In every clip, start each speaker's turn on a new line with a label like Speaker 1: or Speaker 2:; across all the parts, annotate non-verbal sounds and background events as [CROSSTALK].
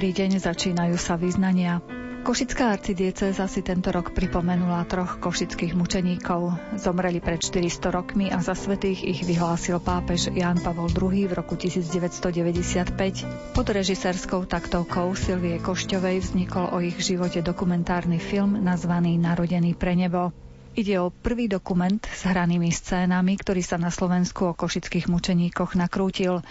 Speaker 1: Dobrý deň, začínajú sa vyznania. Košická arcidieceza si tento rok pripomenula troch košických mučeníkov. Zomreli pred 400 rokmi a za svetých ich vyhlásil pápež Ján Pavol II v roku 1995. Pod režisérskou taktovkou Silvie Košťovej vznikol o ich živote dokumentárny film nazvaný Narodený pre nebo. Ide o prvý dokument s hranými scénami, ktorý sa na Slovensku o košických mučeníkoch nakrútil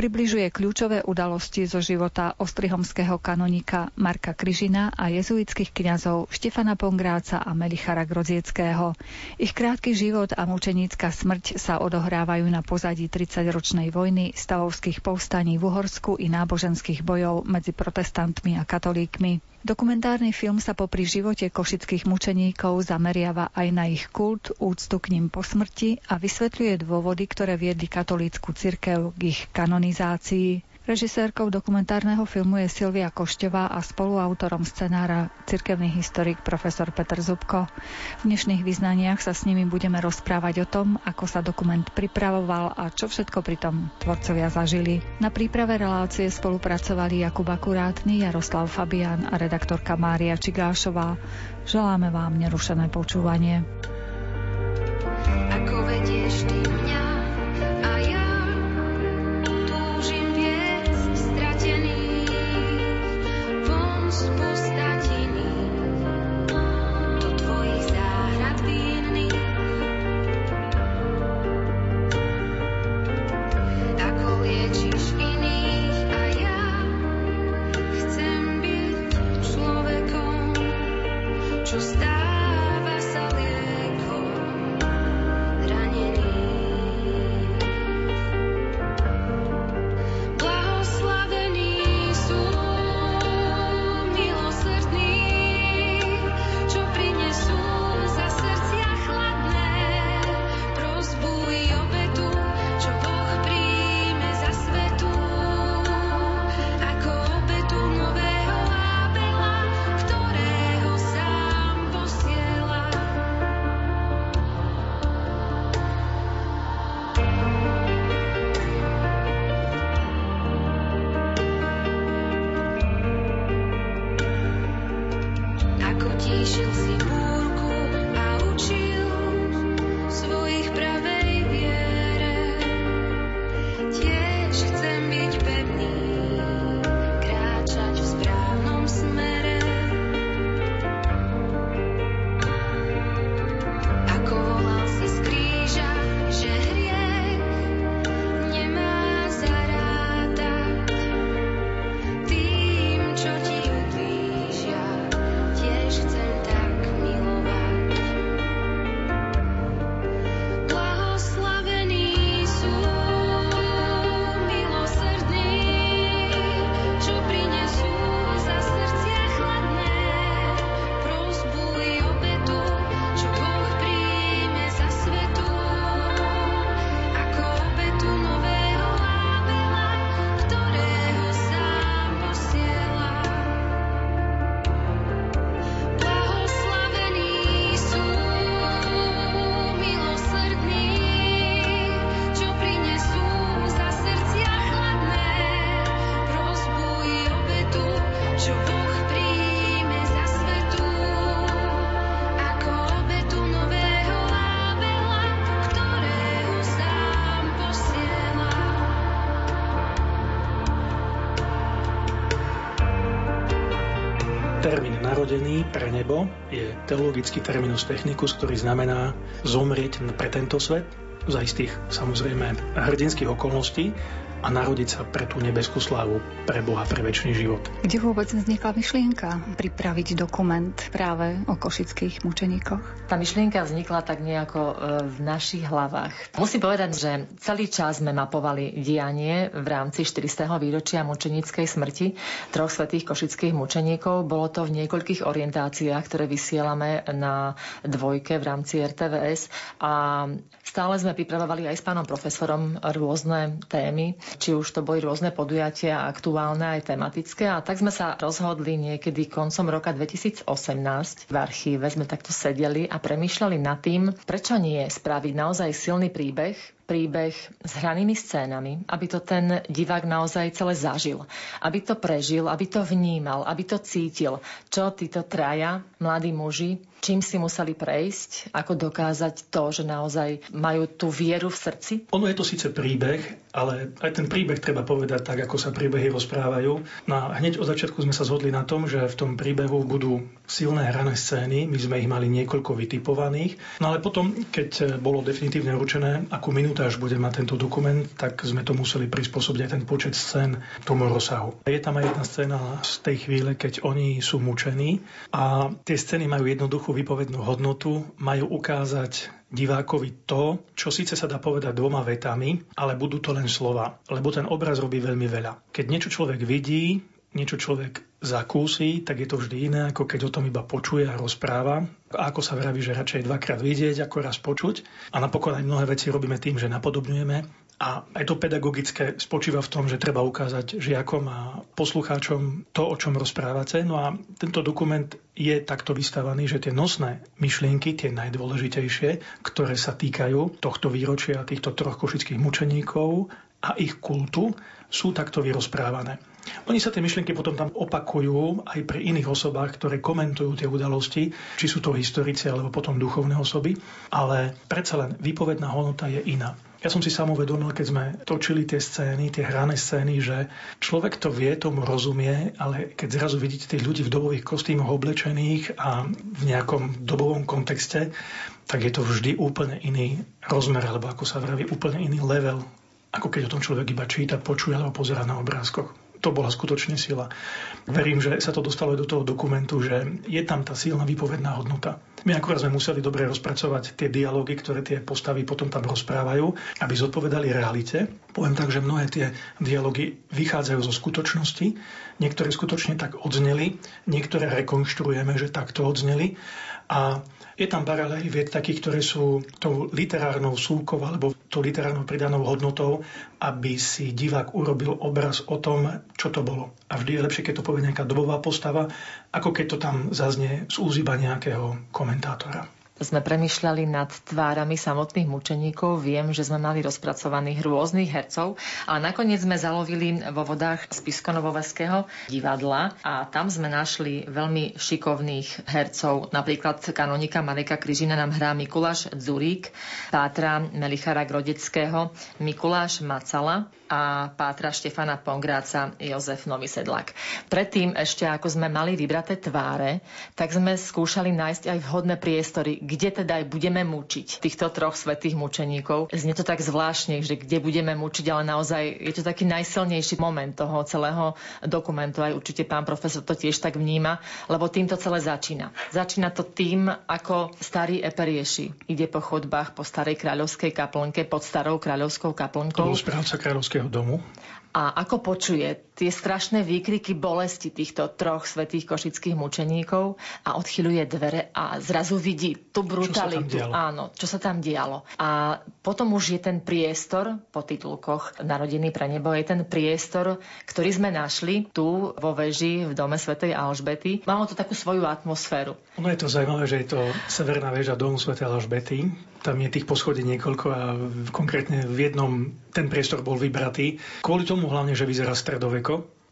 Speaker 1: približuje kľúčové udalosti zo života ostrihomského kanonika Marka Kryžina a jezuitských kňazov Štefana Pongráca a Melichara Grodzieckého. Ich krátky život a mučenícka smrť sa odohrávajú na pozadí 30-ročnej vojny, stavovských povstaní v Uhorsku i náboženských bojov medzi protestantmi a katolíkmi. Dokumentárny film sa popri živote košických mučeníkov zameriava aj na ich kult, úctu k ním po smrti a vysvetľuje dôvody, ktoré viedli katolícku cirkev k ich kanonizácii. Režisérkou dokumentárneho filmu je Silvia Košťová a spoluautorom scenára cirkevný historik profesor Petr Zubko. V dnešných vyznaniach sa s nimi budeme rozprávať o tom, ako sa dokument pripravoval a čo všetko pri tom tvorcovia zažili. Na príprave relácie spolupracovali Jakub Akurátny, Jaroslav Fabian a redaktorka Mária Čigášová. Želáme vám nerušené počúvanie. Ako vedieš ty mňa
Speaker 2: pre teologický terminus technicus, ktorý znamená zomrieť pre tento svet za istých samozrejme hrdinských okolností a narodiť sa pre tú nebeskú slávu, pre Boha, pre väčší život.
Speaker 1: Kde vôbec vznikla myšlienka pripraviť dokument práve o košických mučeníkoch?
Speaker 3: Tá myšlienka vznikla tak nejako e, v našich hlavách. Musím povedať, že celý čas sme mapovali dianie v rámci 400. výročia mučeníckej smrti troch svetých košických mučeníkov. Bolo to v niekoľkých orientáciách, ktoré vysielame na dvojke v rámci RTVS a stále sme pripravovali aj s pánom profesorom rôzne témy či už to boli rôzne podujatia, aktuálne aj tematické. A tak sme sa rozhodli niekedy koncom roka 2018 v archíve sme takto sedeli a premýšľali nad tým, prečo nie spraviť naozaj silný príbeh, príbeh s hranými scénami, aby to ten divák naozaj celé zažil, aby to prežil, aby to vnímal, aby to cítil, čo títo traja, mladí muži, čím si museli prejsť, ako dokázať to, že naozaj majú tú vieru v srdci?
Speaker 4: Ono je to síce príbeh, ale aj ten príbeh treba povedať tak, ako sa príbehy rozprávajú. No a hneď od začiatku sme sa zhodli na tom, že v tom príbehu budú silné hrané scény, my sme ich mali niekoľko vytipovaných, no ale potom, keď bolo definitívne určené, akú minútu až bude mať tento dokument, tak sme to museli prispôsobiť aj ten počet scén tomu rozsahu. Je tam aj jedna scéna z tej chvíle, keď oni sú mučení a tie scény majú jednoduchú vypovednú hodnotu, majú ukázať divákovi to, čo síce sa dá povedať dvoma vetami, ale budú to len slova, lebo ten obraz robí veľmi veľa. Keď niečo človek vidí, niečo človek zakúsi, tak je to vždy iné, ako keď o tom iba počuje a rozpráva. A ako sa vraví, že radšej dvakrát vidieť, ako raz počuť. A napokon aj mnohé veci robíme tým, že napodobňujeme. A aj to pedagogické spočíva v tom, že treba ukázať žiakom a poslucháčom to, o čom rozprávate. No a tento dokument je takto vystavaný, že tie nosné myšlienky, tie najdôležitejšie, ktoré sa týkajú tohto výročia týchto troch košických mučeníkov a ich kultu, sú takto vyrozprávané. Oni sa tie myšlienky potom tam opakujú aj pri iných osobách, ktoré komentujú tie udalosti, či sú to historici alebo potom duchovné osoby, ale predsa len výpovedná hodnota je iná. Ja som si sám uvedomil, keď sme točili tie scény, tie hrané scény, že človek to vie, tomu rozumie, ale keď zrazu vidíte tých ľudí v dobových kostýmoch oblečených a v nejakom dobovom kontexte, tak je to vždy úplne iný rozmer, alebo ako sa vraví, úplne iný level, ako keď o tom človek iba číta, počuje alebo pozera na obrázkoch to bola skutočne sila. Verím, že sa to dostalo aj do toho dokumentu, že je tam tá silná výpovedná hodnota. My akurát sme museli dobre rozpracovať tie dialógy, ktoré tie postavy potom tam rozprávajú, aby zodpovedali realite. Poviem tak, že mnohé tie dialógy vychádzajú zo skutočnosti, niektoré skutočne tak odzneli, niektoré rekonštruujeme, že takto odzneli. A je tam paralely vied takých, ktoré sú tou literárnou súkou alebo tou literárnou pridanou hodnotou, aby si divák urobil obraz o tom, čo to bolo. A vždy je lepšie, keď to povie nejaká dobová postava, ako keď to tam zaznie z úziba nejakého komentátora
Speaker 3: sme premyšľali nad tvárami samotných mučeníkov. Viem, že sme mali rozpracovaných rôznych hercov, ale nakoniec sme zalovili vo vodách Spiskonovoveského divadla a tam sme našli veľmi šikovných hercov. Napríklad kanonika Mareka Kryžina nám hrá Mikuláš Zurík, Pátra Melichara Grodeckého, Mikuláš Macala a Pátra Štefana Pongráca Jozef Novisedlak. Predtým ešte, ako sme mali vybraté tváre, tak sme skúšali nájsť aj vhodné priestory, kde teda aj budeme mučiť týchto troch svetých mučeníkov. Znie to tak zvláštne, že kde budeme mučiť, ale naozaj je to taký najsilnejší moment toho celého dokumentu. Aj určite pán profesor to tiež tak vníma, lebo tým to celé začína. Začína to tým, ako starý Eperieši ide po chodbách po starej kráľovskej kaplnke, pod starou kráľovskou kaplnkou. To
Speaker 4: bol správca kráľovského domu.
Speaker 3: A ako počuje tie strašné výkriky bolesti týchto troch svetých košických mučeníkov a odchyľuje dvere a zrazu vidí tú brutalitu.
Speaker 4: Čo
Speaker 3: áno, čo sa tam dialo. A potom už je ten priestor po titulkoch Narodený pre nebo, je ten priestor, ktorý sme našli tu vo veži v dome svätej Alžbety. Malo to takú svoju atmosféru.
Speaker 4: Ono je to zaujímavé, že je to severná väža domu svätej Alžbety. Tam je tých poschodí niekoľko a konkrétne v jednom ten priestor bol vybratý. Kvôli tomu hlavne, že vyzerá stredoveko,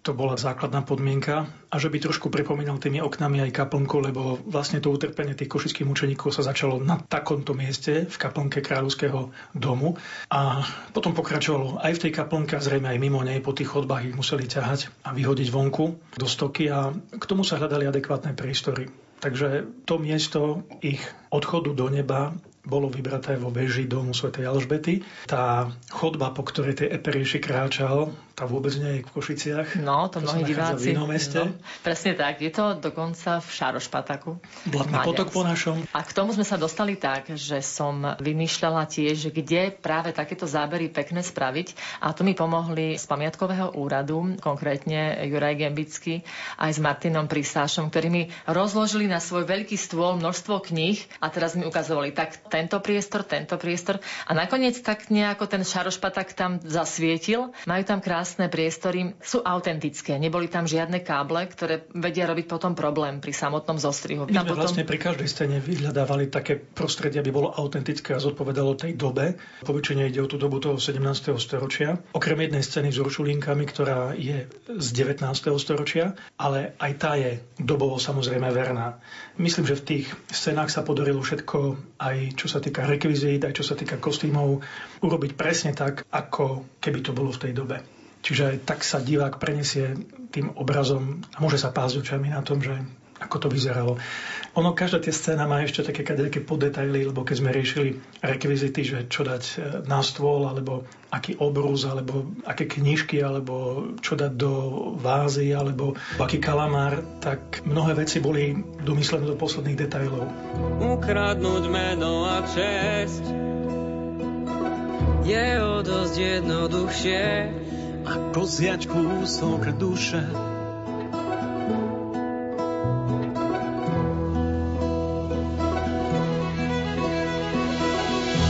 Speaker 4: to bola základná podmienka a že by trošku pripomínal tými oknami aj kaplnku, lebo vlastne to utrpenie tých košických mučeníkov sa začalo na takomto mieste v kaplnke kráľovského domu a potom pokračovalo aj v tej kaplnke a zrejme aj mimo nej po tých chodbách ich museli ťahať a vyhodiť vonku do stoky a k tomu sa hľadali adekvátne priestory. Takže to miesto ich odchodu do neba bolo vybraté vo veži domu svätej Alžbety. Tá chodba, po ktorej tej Eperieši kráčal, tá vôbec nie je v Košiciach.
Speaker 3: No, to, to mnohí diváci.
Speaker 4: V inom meste. No,
Speaker 3: presne tak, je to dokonca v Šarošpataku.
Speaker 4: Blatný potok po našom.
Speaker 3: A k tomu sme sa dostali tak, že som vymýšľala tiež, kde práve takéto zábery pekné spraviť. A to mi pomohli z pamiatkového úradu, konkrétne Juraj Gembický, aj s Martinom Prisášom, ktorí mi rozložili na svoj veľký stôl množstvo kníh a teraz mi ukazovali tak tento priestor, tento priestor. A nakoniec tak nejako ten Šarošpatak tam zasvietil. Majú tam krásne priestory, sú autentické. Neboli tam žiadne káble, ktoré vedia robiť potom problém pri samotnom zostrihu.
Speaker 4: My sme potom... vlastne pri každej scéne vyhľadávali také prostredie, aby bolo autentické a zodpovedalo tej dobe. Poväčšine ide o tú dobu toho 17. storočia. Okrem jednej scény s uršulínkami, ktorá je z 19. storočia, ale aj tá je dobovo samozrejme verná. Myslím, že v tých scénách sa podarilo všetko, aj čo sa týka rekvizít, aj čo sa týka kostýmov, urobiť presne tak, ako keby to bolo v tej dobe. Čiže tak sa divák prenesie tým obrazom a môže sa pásť očami na tom, že ako to vyzeralo. Ono, každá tie scéna má ešte také kadejaké podetaily, lebo keď sme riešili rekvizity, že čo dať e, na stôl, alebo aký obrus, alebo aké knižky, alebo čo dať do vázy, alebo aký kalamár, tak mnohé veci boli domyslené do posledných detailov.
Speaker 5: Ukradnúť meno a česť je o dosť jednoduchšie ako zjať kúsok duše.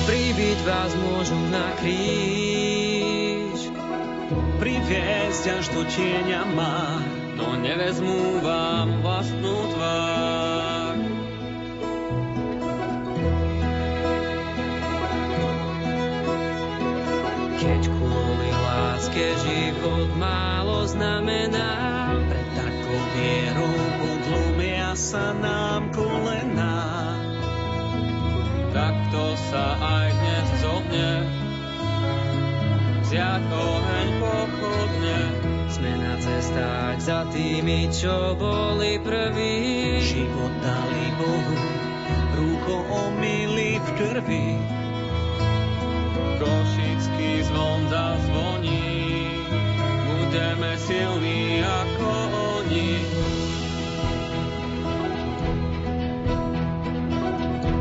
Speaker 5: Pribyť vás môžu na kríž, priviesť až do tieňa má, no nevezmú vám vlastnú tvár. Láske život málo znamená, pre takou vierou odlomia sa nám kolená. Takto sa aj dnes zobne, vziať oheň pochodne. Sme na cestách za tými, čo boli prví. Život dali Bohu, rúcho omily v krvi Košický zvon zazvoní, budeme silní ako oni.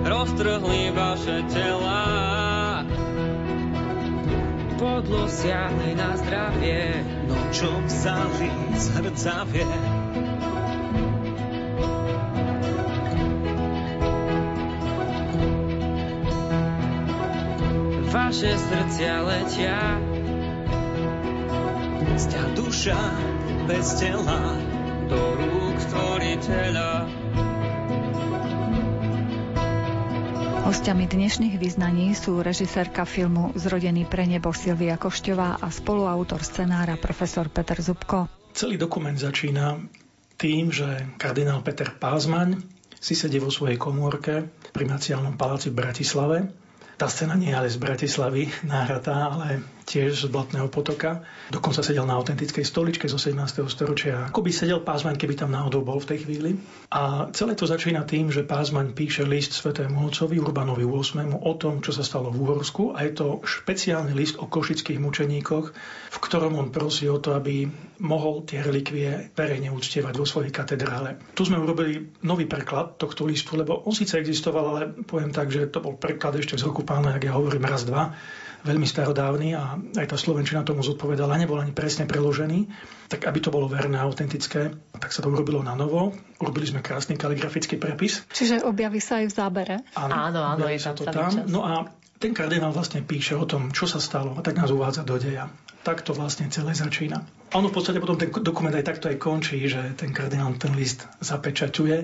Speaker 5: Roztrhli vaše tela, podlo siahli na zdravie, no čo vzali z hrdzavie. vaše srdcia letia. Sťa duša bez tela do rúk stvoriteľa.
Speaker 1: Hostiami dnešných význaní sú režisérka filmu Zrodený pre nebo Silvia Košťová a spoluautor scenára profesor Peter Zubko.
Speaker 4: Celý dokument začína tým, že kardinál Peter Pázmaň si sedí vo svojej komórke pri Maciálnom paláci v Bratislave tá scéna nie je ale z Bratislavy [LAUGHS] náhratá, ale tiež z Blatného potoka. Dokonca sedel na autentickej stoličke zo 17. storočia. Ako by sedel Pázmaň, keby tam náhodou bol v tej chvíli. A celé to začína tým, že Pázmaň píše list svetému otcovi Urbanovi 8. o tom, čo sa stalo v Uhorsku. A je to špeciálny list o košických mučeníkoch, v ktorom on prosí o to, aby mohol tie relikvie verejne uctievať vo svojej katedrále. Tu sme urobili nový preklad tohto listu, lebo on síce existoval, ale poviem tak, že to bol preklad ešte z roku pána, ak ja hovorím raz, dva veľmi starodávny a aj tá Slovenčina tomu zodpovedala, nebol ani presne preložený, tak aby to bolo verné a autentické, tak sa to urobilo na novo. Urobili sme krásny kaligrafický prepis.
Speaker 1: Čiže objaví sa aj v zábere.
Speaker 3: Áno, áno, áno je
Speaker 4: sa to tam. Čas. No a ten kardinál vlastne píše o tom, čo sa stalo a tak nás uvádza do deja. Tak to vlastne celé začína. A ono v podstate potom ten dokument aj takto aj končí, že ten kardinál ten list zapečaťuje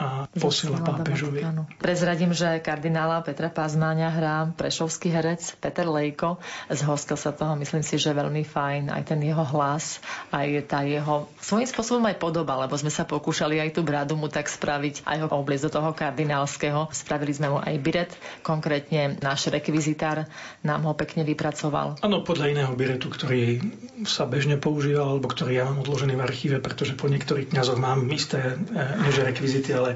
Speaker 4: a posiela pápežovi.
Speaker 3: Prezradím, že kardinála Petra Pazmáňa hrá prešovský herec Peter Lejko. Zhostil sa toho, myslím si, že veľmi fajn. Aj ten jeho hlas, aj tá jeho svojím spôsobom aj podoba, lebo sme sa pokúšali aj tú bradu mu tak spraviť, aj ho obliecť do toho kardinálskeho. Spravili sme mu aj biret, konkrétne náš rekvizitár nám ho pekne vypracoval.
Speaker 4: Áno, podľa iného biretu, ktorý sa bežne používal, alebo ktorý ja mám odložený v archíve, pretože po niektorých kňazoch mám isté, e, nie že rekvizity, ale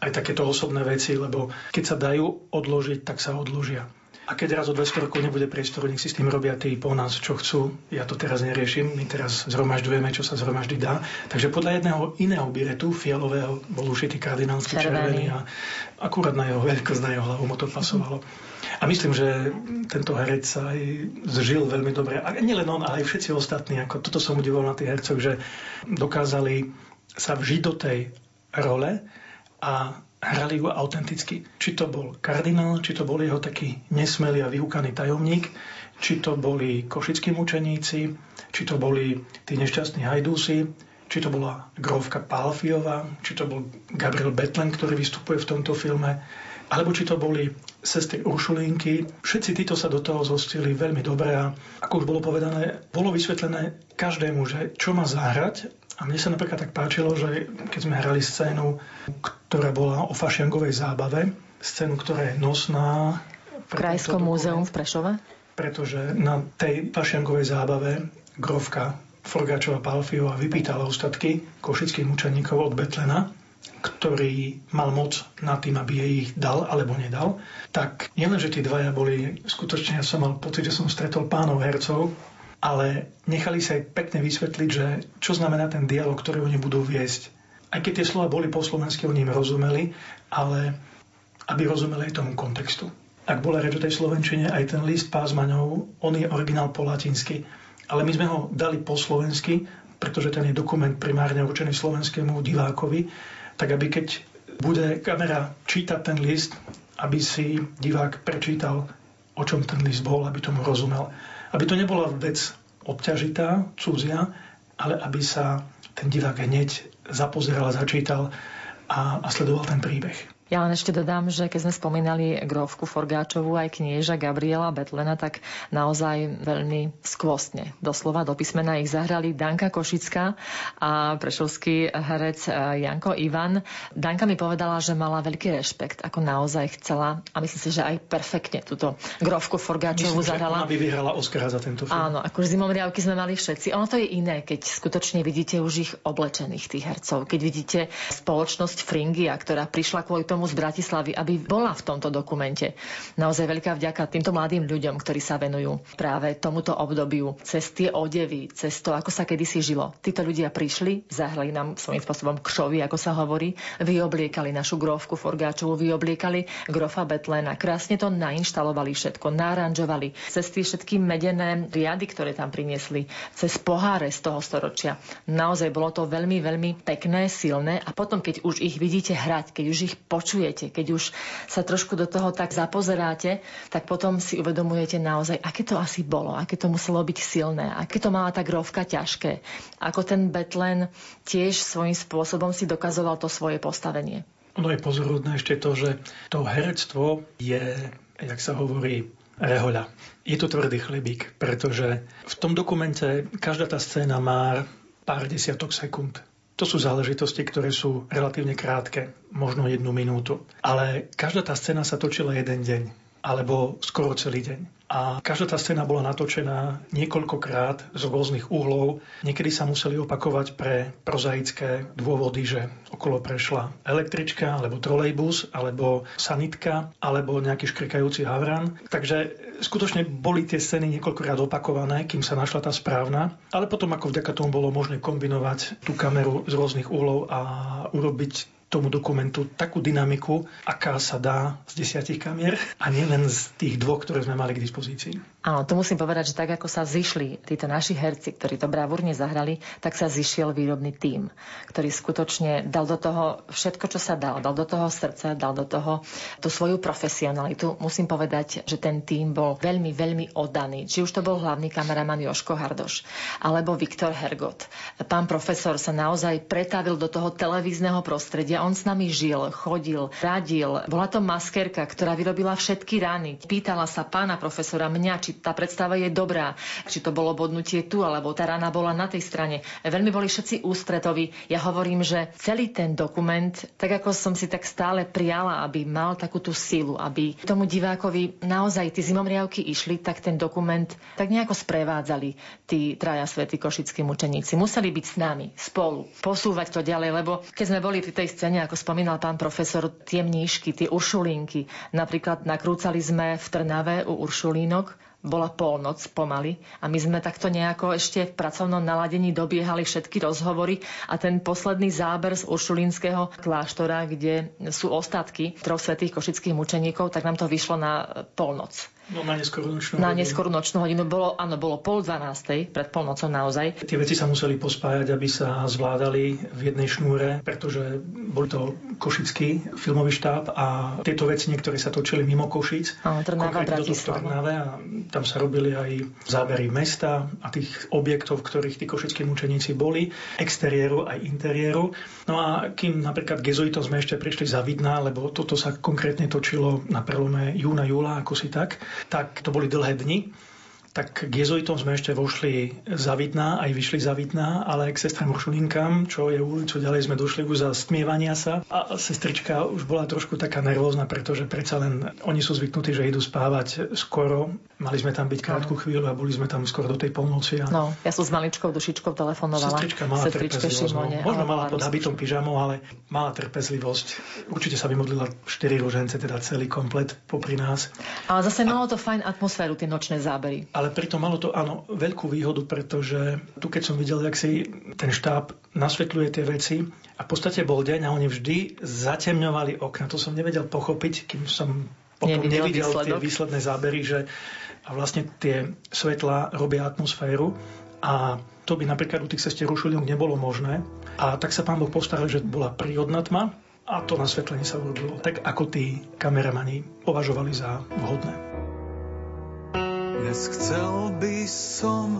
Speaker 4: aj takéto osobné veci, lebo keď sa dajú odložiť, tak sa odložia. A keď raz o 200 rokov nebude priestoru, nech si s tým robia tí po nás, čo chcú. Ja to teraz neriešim, my teraz zhromažďujeme, čo sa zhromaždiť dá. Takže podľa jedného iného biretu, fialového, bol ušitý kardinálsky červený a akurát na jeho veľkosť, na jeho hlavu mu to pasovalo. A myslím, že tento herec sa aj zžil veľmi dobre. A nielen on, ale aj všetci ostatní. Ako toto som udivoval na tých hercoch, že dokázali sa vžiť do tej role a hrali ju autenticky. Či to bol kardinál, či to bol jeho taký nesmelý a vyhúkaný tajomník, či to boli košickí mučeníci, či to boli tí nešťastní hajdúsi, či to bola grovka Palfiova, či to bol Gabriel Betlen, ktorý vystupuje v tomto filme, alebo či to boli sestry Uršulinky. Všetci títo sa do toho zostili veľmi dobre a ako už bolo povedané, bolo vysvetlené každému, že čo má zahrať a mne sa napríklad tak páčilo, že keď sme hrali scénu, ktorá bola o fašiangovej zábave, scénu, ktorá je nosná...
Speaker 3: V Krajskom múzeum v Prešove?
Speaker 4: Pretože na tej fašiangovej zábave grovka Forgáčova Palfiova vypýtala ostatky košických mučeníkov od Betlena, ktorý mal moc nad tým, aby jej ich dal alebo nedal, tak nielen, že tí dvaja boli, skutočne ja som mal pocit, že som stretol pánov hercov, ale nechali sa aj pekne vysvetliť, že čo znamená ten dialog, ktorý oni budú viesť. Aj keď tie slova boli po slovensky, oni im rozumeli, ale aby rozumeli aj tomu kontextu. Ak bola reč o tej slovenčine, aj ten list pásmaňov, on je originál po latinsky, ale my sme ho dali po slovensky, pretože ten je dokument primárne určený slovenskému divákovi, tak aby keď bude kamera čítať ten list, aby si divák prečítal, o čom ten list bol, aby tomu rozumel. Aby to nebola vec obťažitá, cudzia, ale aby sa ten divák hneď zapozeral, začítal a, a sledoval ten príbeh.
Speaker 3: Ja len ešte dodám, že keď sme spomínali Grovku Forgáčovú aj knieža Gabriela Betlena, tak naozaj veľmi skvostne, doslova do písmena ich zahrali Danka Košická a prešovský herec eh, Janko Ivan. Danka mi povedala, že mala veľký rešpekt, ako naozaj chcela a myslím si, že aj perfektne túto Grovku Forgáčovú myslím, zahrala.
Speaker 4: Ona by vyhrala Oscara za tento film.
Speaker 3: Áno, akože zimomriavky sme mali všetci. Ono to je iné, keď skutočne vidíte už ich oblečených tých hercov. Keď vidíte spoločnosť Fringia, ktorá prišla kvôli tomu, tomu z Bratislavy, aby bola v tomto dokumente. Naozaj veľká vďaka týmto mladým ľuďom, ktorí sa venujú práve tomuto obdobiu, cez tie odevy, cez to, ako sa kedysi žilo. Títo ľudia prišli, zahrali nám svojím spôsobom kšovi, ako sa hovorí, vyobliekali našu grovku Forgáčovú, vyobliekali grofa Betlena, krásne to nainštalovali všetko, naranžovali, cez tie všetky medené riady, ktoré tam priniesli, cez poháre z toho storočia. Naozaj bolo to veľmi, veľmi pekné, silné a potom, keď už ich vidíte hrať, keď už ich poč- počujete, keď už sa trošku do toho tak zapozeráte, tak potom si uvedomujete naozaj, aké to asi bolo, aké to muselo byť silné, aké to mala tá grovka ťažké. Ako ten Betlen tiež svojím spôsobom si dokazoval to svoje postavenie.
Speaker 4: Ono je pozorodné ešte to, že to herectvo je, jak sa hovorí, rehoľa. Je to tvrdý chlebík, pretože v tom dokumente každá tá scéna má pár desiatok sekúnd. To sú záležitosti, ktoré sú relatívne krátke, možno jednu minútu. Ale každá tá scéna sa točila jeden deň alebo skoro celý deň. A každá tá scéna bola natočená niekoľkokrát z rôznych uhlov. Niekedy sa museli opakovať pre prozaické dôvody, že okolo prešla električka, alebo trolejbus, alebo sanitka, alebo nejaký škrikajúci havran. Takže skutočne boli tie scény niekoľkokrát opakované, kým sa našla tá správna. Ale potom, ako vďaka tomu bolo možné kombinovať tú kameru z rôznych uhlov a urobiť tomu dokumentu takú dynamiku, aká sa dá z desiatich kamier a nielen z tých dvoch, ktoré sme mali k dispozícii.
Speaker 3: Áno, to musím povedať, že tak ako sa zišli títo naši herci, ktorí to bravúrne zahrali, tak sa zišiel výrobný tím, ktorý skutočne dal do toho všetko, čo sa dal. Dal do toho srdca, dal do toho tú svoju profesionalitu. Musím povedať, že ten tím bol veľmi, veľmi oddaný. Či už to bol hlavný kameraman Joško Hardoš, alebo Viktor Hergot. Pán profesor sa naozaj pretavil do toho televízneho prostredia. On s nami žil, chodil, radil. Bola to maskerka, ktorá vyrobila všetky rány. Pýtala sa pána profesora mňa, či tá predstava je dobrá, či to bolo bodnutie tu, alebo tá rana bola na tej strane. Veľmi boli všetci ústretoví. Ja hovorím, že celý ten dokument, tak ako som si tak stále prijala, aby mal takú tú silu, aby tomu divákovi naozaj tí zimomriavky išli, tak ten dokument tak nejako sprevádzali tí traja svety košickí mučeníci. Museli byť s nami, spolu, posúvať to ďalej, lebo keď sme boli pri tej scéne, Tatiane, ako spomínal pán profesor, tie mníšky, tie uršulínky. Napríklad nakrúcali sme v Trnave u uršulínok bola polnoc pomaly a my sme takto nejako ešte v pracovnom naladení dobiehali všetky rozhovory a ten posledný záber z Uršulínskeho kláštora, kde sú ostatky troch svetých košických mučeníkov, tak nám to vyšlo na polnoc.
Speaker 4: No na neskorú nočnú
Speaker 3: Na neskorú nočnú hodinu. Bolo, áno, bolo pol dvanástej, pred polnocou naozaj.
Speaker 4: Tie veci sa museli pospájať, aby sa zvládali v jednej šnúre, pretože bol to košický filmový štáb a tieto veci niektoré sa točili mimo Košic.
Speaker 3: Áno, Trnava, Bratislava.
Speaker 4: a tam sa robili aj zábery mesta a tých objektov, v ktorých tí košickí mučeníci boli, exteriéru aj interiéru. No a kým napríklad gezuitom sme ešte prišli za Vidna, lebo toto sa konkrétne točilo na prelome júna, júla, ako si tak, tak to boli dlhé dni tak k jezuitom sme ešte vošli za Vidná, aj vyšli za Vidná, ale k sestram Uršulinkám, čo je ulicu ďalej, sme došli už za stmievania sa. A sestrička už bola trošku taká nervózna, pretože predsa len oni sú zvyknutí, že idú spávať skoro. Mali sme tam byť krátku chvíľu a boli sme tam skoro do tej polnoci. A...
Speaker 3: No, ja som s maličkou dušičkou telefonovala.
Speaker 4: Sestrička mala trpezlivosť. No. Možno mala pod habitom pyžamou, ale mala trpezlivosť. Určite sa vymodlila 4 ružence, teda celý komplet popri nás.
Speaker 3: Ale zase malo to fajn atmosféru, tie nočné zábery.
Speaker 4: Ale pritom malo to áno veľkú výhodu, pretože tu keď som videl, jak si ten štáb nasvetľuje tie veci a v podstate bol deň a oni vždy zatemňovali okna. To som nevedel pochopiť, kým som potom nevidel, nevidel tie výsledné zábery, že a vlastne tie svetlá robia atmosféru a to by napríklad u tých sestier rušiliek nebolo možné. A tak sa pán Boh postaral, že bola prírodná tma a to nasvetlenie sa urobilo tak, ako tí kameramani považovali za vhodné.
Speaker 6: Dnes chcel by som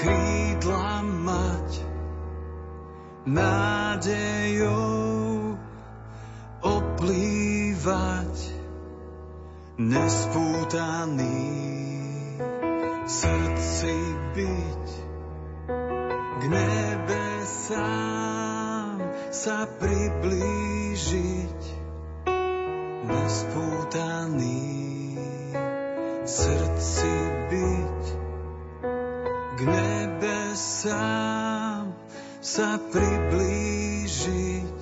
Speaker 6: krídla mať nádejou oplývať nespútaný. V srdci byť k nebesám sa priblížiť. Nespútaný. Srdci byť, k nebesám sa priblížiť.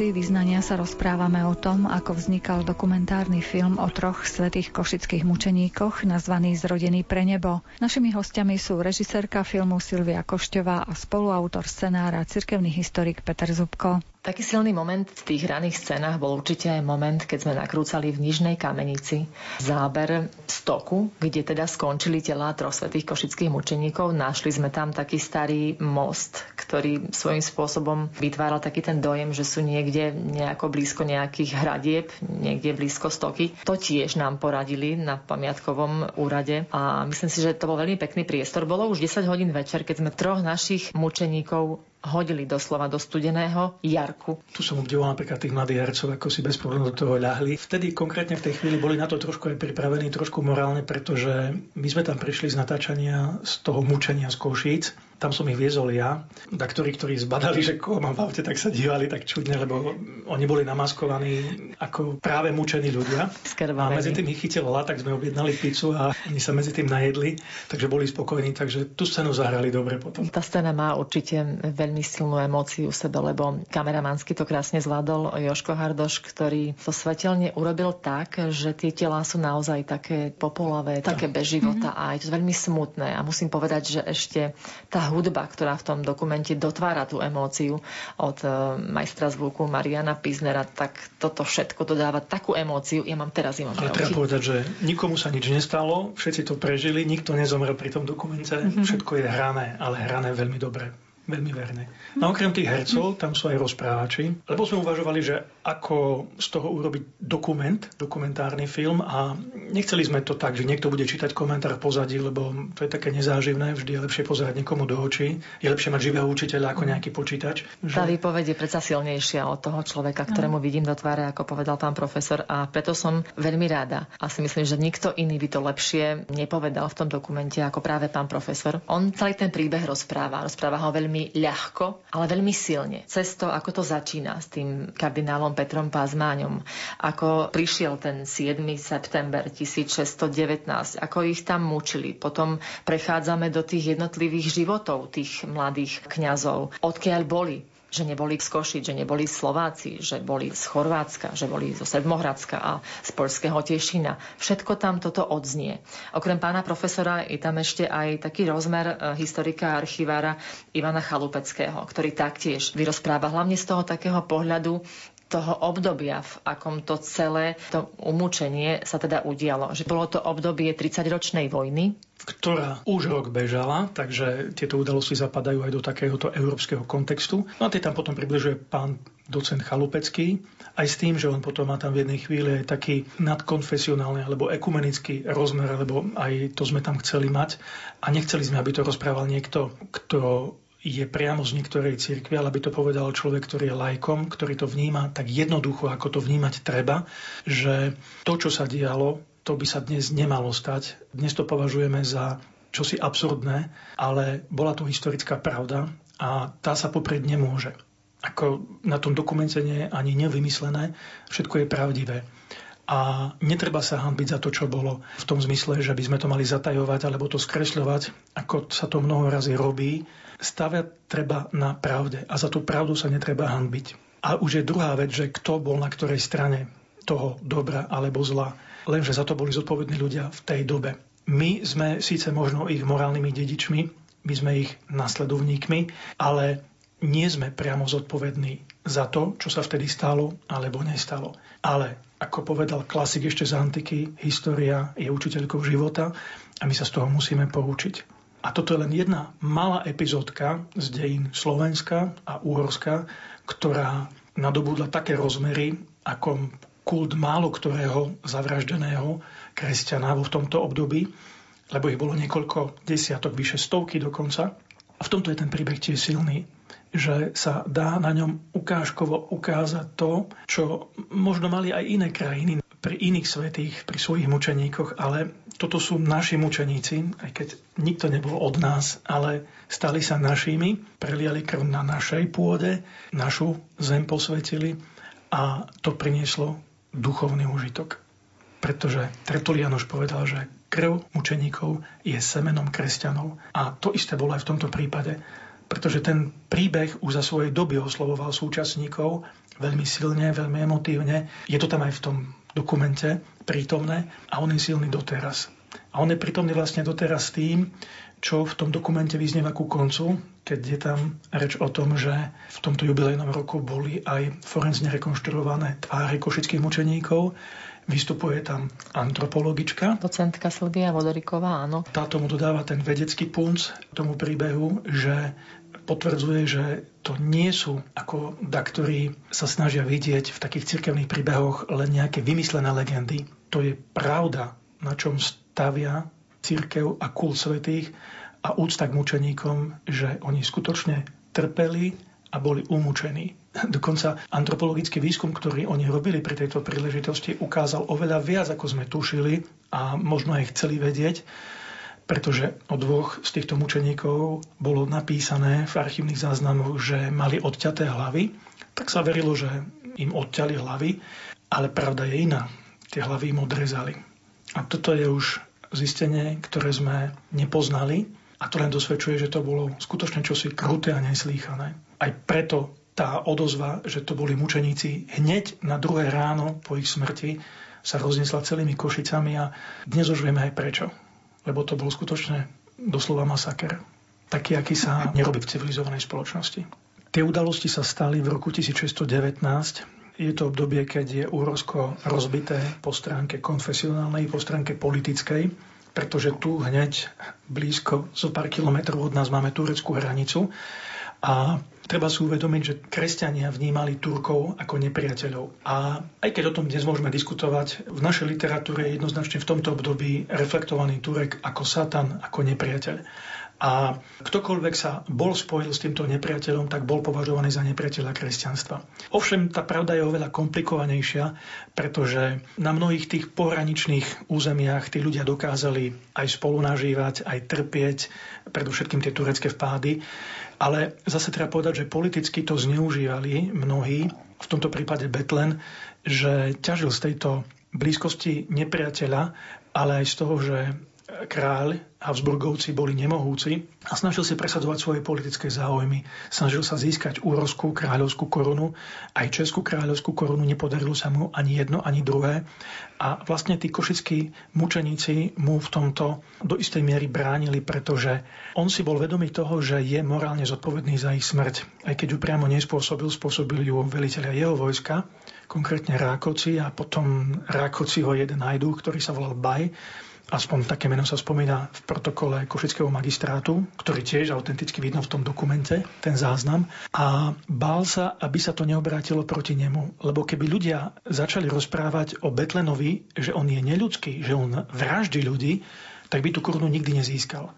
Speaker 1: Relácii vyznania sa rozprávame o tom, ako vznikal dokumentárny film o troch svetých košických mučeníkoch nazvaný Zrodený pre nebo. Našimi hostiami sú režisérka filmu Silvia Košťová a spoluautor scenára cirkevný historik Peter Zubko.
Speaker 3: Taký silný moment v tých raných scénach bol určite aj moment, keď sme nakrúcali v Nižnej kamenici záber stoku, kde teda skončili tela troch košických mučeníkov. Našli sme tam taký starý most, ktorý svojím spôsobom vytváral taký ten dojem, že sú niekde nejako blízko nejakých hradieb, niekde blízko stoky. To tiež nám poradili na pamiatkovom úrade a myslím si, že to bol veľmi pekný priestor. Bolo už 10 hodín večer, keď sme troch našich mučeníkov hodili doslova do studeného jarku.
Speaker 4: Tu som obdivoval napríklad tých mladých hercov, ako si bez problémov do toho ľahli. Vtedy konkrétne v tej chvíli boli na to trošku aj pripravení, trošku morálne, pretože my sme tam prišli z natáčania z toho mučenia z Košíc tam som ich viezol ja. Da ktorí, ktorí zbadali, že koho mám v aute, tak sa dívali tak čudne, lebo oni boli namaskovaní ako práve mučení ľudia.
Speaker 3: Skrvavení.
Speaker 4: A medzi tým ich chytil la, tak sme objednali pizzu a oni sa medzi tým najedli, takže boli spokojní, takže tú scénu zahrali dobre potom.
Speaker 3: Tá scéna má určite veľmi silnú emóciu v sebe, lebo kameramansky to krásne zvládol Joško Hardoš, ktorý to svetelne urobil tak, že tie telá sú naozaj také popolavé, také bez života mm-hmm. a je to veľmi smutné. A musím povedať, že ešte tá hudba, ktorá v tom dokumente dotvára tú emóciu od e, majstra zvuku Mariana Piznera, tak toto všetko dodáva takú emóciu. Ja mám teraz imam
Speaker 4: Ale treba povedať, že nikomu sa nič nestalo, všetci to prežili, nikto nezomrel pri tom dokumente, mm-hmm. všetko je hrané, ale hrané veľmi dobre veľmi verné. No okrem tých hercov, tam sú aj rozprávači, lebo sme uvažovali, že ako z toho urobiť dokument, dokumentárny film a nechceli sme to tak, že niekto bude čítať komentár v pozadí, lebo to je také nezáživné, vždy je lepšie pozerať niekomu do očí, je lepšie mať živého učiteľa ako nejaký počítač.
Speaker 3: Že... Tá výpoveď je predsa silnejšia od toho človeka, ktorému no. vidím do tváre, ako povedal pán profesor a preto som veľmi rada a si myslím, že nikto iný by to lepšie nepovedal v tom dokumente ako práve pán profesor. On celý ten príbeh rozpráva, rozpráva ho veľmi veľmi ľahko, ale veľmi silne. Cez to, ako to začína s tým kardinálom Petrom Pazmáňom, ako prišiel ten 7. september 1619, ako ich tam mučili. Potom prechádzame do tých jednotlivých životov tých mladých kňazov, odkiaľ boli, že neboli z Košic, že neboli Slováci, že boli z Chorvátska, že boli zo Sedmohradska a z Polského Tešina. Všetko tam toto odznie. Okrem pána profesora je tam ešte aj taký rozmer e, historika a archivára Ivana Chalupeckého, ktorý taktiež vyrozpráva hlavne z toho takého pohľadu toho obdobia, v akom to celé to umúčenie sa teda udialo. Že bolo to obdobie 30-ročnej vojny,
Speaker 4: ktorá už rok bežala, takže tieto udalosti zapadajú aj do takéhoto európskeho kontextu. No a tie tam potom približuje pán docent Chalupecký, aj s tým, že on potom má tam v jednej chvíli aj taký nadkonfesionálny alebo ekumenický rozmer, lebo aj to sme tam chceli mať. A nechceli sme, aby to rozprával niekto, kto je priamo z niektorej cirkvi, ale by to povedal človek, ktorý je lajkom, ktorý to vníma tak jednoducho, ako to vnímať treba, že to, čo sa dialo, to by sa dnes nemalo stať. Dnes to považujeme za čosi absurdné, ale bola to historická pravda a tá sa poprieť nemôže. Ako na tom dokumente nie je ani nevymyslené, všetko je pravdivé. A netreba sa hanbiť za to, čo bolo v tom zmysle, že by sme to mali zatajovať alebo to skresľovať, ako sa to mnoho razy robí. Stavať treba na pravde a za tú pravdu sa netreba hanbiť. A už je druhá vec, že kto bol na ktorej strane toho dobra alebo zla. Lenže za to boli zodpovední ľudia v tej dobe. My sme síce možno ich morálnymi dedičmi, my sme ich nasledovníkmi, ale nie sme priamo zodpovední za to, čo sa vtedy stalo alebo nestalo. Ale ako povedal klasik ešte z antiky, história je učiteľkou života a my sa z toho musíme poučiť. A toto je len jedna malá epizódka z dejín Slovenska a Úhorska, ktorá nadobudla také rozmery, ako kult málo ktorého zavraždeného kresťana vo v tomto období, lebo ich bolo niekoľko desiatok, vyše stovky dokonca. A v tomto je ten príbeh tiež silný že sa dá na ňom ukážkovo ukázať to, čo možno mali aj iné krajiny pri iných svetých, pri svojich mučeníkoch, ale toto sú naši mučeníci, aj keď nikto nebol od nás, ale stali sa našimi, preliali krv na našej pôde, našu zem posvetili a to prinieslo duchovný užitok. Pretože Tertulianoš povedal, že krv mučeníkov je semenom kresťanov. A to isté bolo aj v tomto prípade pretože ten príbeh už za svojej doby oslovoval súčasníkov veľmi silne, veľmi emotívne. Je to tam aj v tom dokumente prítomné a on je silný doteraz. A on je prítomný vlastne doteraz tým, čo v tom dokumente vyznieva ku koncu, keď je tam reč o tom, že v tomto jubilejnom roku boli aj forenzne rekonštruované tváre košických mučeníkov, Vystupuje tam antropologička.
Speaker 3: Docentka Silvia Vodoriková, áno.
Speaker 4: Táto mu dodáva ten vedecký punc tomu príbehu, že potvrdzuje, že to nie sú ako ktorí sa snažia vidieť v takých cirkevných príbehoch len nejaké vymyslené legendy. To je pravda, na čom stavia církev a kult svetých a úcta k mučeníkom, že oni skutočne trpeli a boli umúčení. [LAUGHS] Dokonca antropologický výskum, ktorý oni robili pri tejto príležitosti, ukázal oveľa viac, ako sme tušili a možno aj chceli vedieť pretože o dvoch z týchto mučeníkov bolo napísané v archívnych záznamoch, že mali odťaté hlavy, tak sa verilo, že im odťali hlavy, ale pravda je iná. Tie hlavy im odrezali. A toto je už zistenie, ktoré sme nepoznali a to len dosvedčuje, že to bolo skutočne čosi kruté a neslýchané. Aj preto tá odozva, že to boli mučeníci hneď na druhé ráno po ich smrti, sa roznesla celými Košicami a dnes už vieme aj prečo lebo to bol skutočne doslova masaker. taký, aký sa nerobí v civilizovanej spoločnosti. Tie udalosti sa stali v roku 1619. Je to obdobie, keď je Úrosko rozbité po stránke konfesionálnej, po stránke politickej, pretože tu hneď blízko, zo pár kilometrov od nás máme tureckú hranicu a treba si uvedomiť, že kresťania vnímali Turkov ako nepriateľov. A aj keď o tom dnes môžeme diskutovať, v našej literatúre je jednoznačne v tomto období reflektovaný Turek ako Satan, ako nepriateľ. A ktokoľvek sa bol spojil s týmto nepriateľom, tak bol považovaný za nepriateľa kresťanstva. Ovšem, tá pravda je oveľa komplikovanejšia, pretože na mnohých tých pohraničných územiach tí ľudia dokázali aj spolu nažívať, aj trpieť, predovšetkým tie turecké vpády. Ale zase treba povedať, že politicky to zneužívali mnohí, v tomto prípade Betlen, že ťažil z tejto blízkosti nepriateľa, ale aj z toho, že kráľ Habsburgovci boli nemohúci a snažil si presadzovať svoje politické záujmy. Snažil sa získať úrovskú kráľovskú korunu, aj českú kráľovskú korunu, nepodarilo sa mu ani jedno, ani druhé. A vlastne tí košickí mučeníci mu v tomto do istej miery bránili, pretože on si bol vedomý toho, že je morálne zodpovedný za ich smrť. Aj keď ju priamo nespôsobil, spôsobil ju veliteľia jeho vojska, konkrétne Rákoci a potom Rákociho jeden hajdu, ktorý sa volal Baj aspoň také meno sa spomína v protokole Košického magistrátu, ktorý tiež autenticky vidno v tom dokumente, ten záznam. A bál sa, aby sa to neobrátilo proti nemu. Lebo keby ľudia začali rozprávať o Betlenovi, že on je neľudský, že on vraždí ľudí, tak by tú korunu nikdy nezískal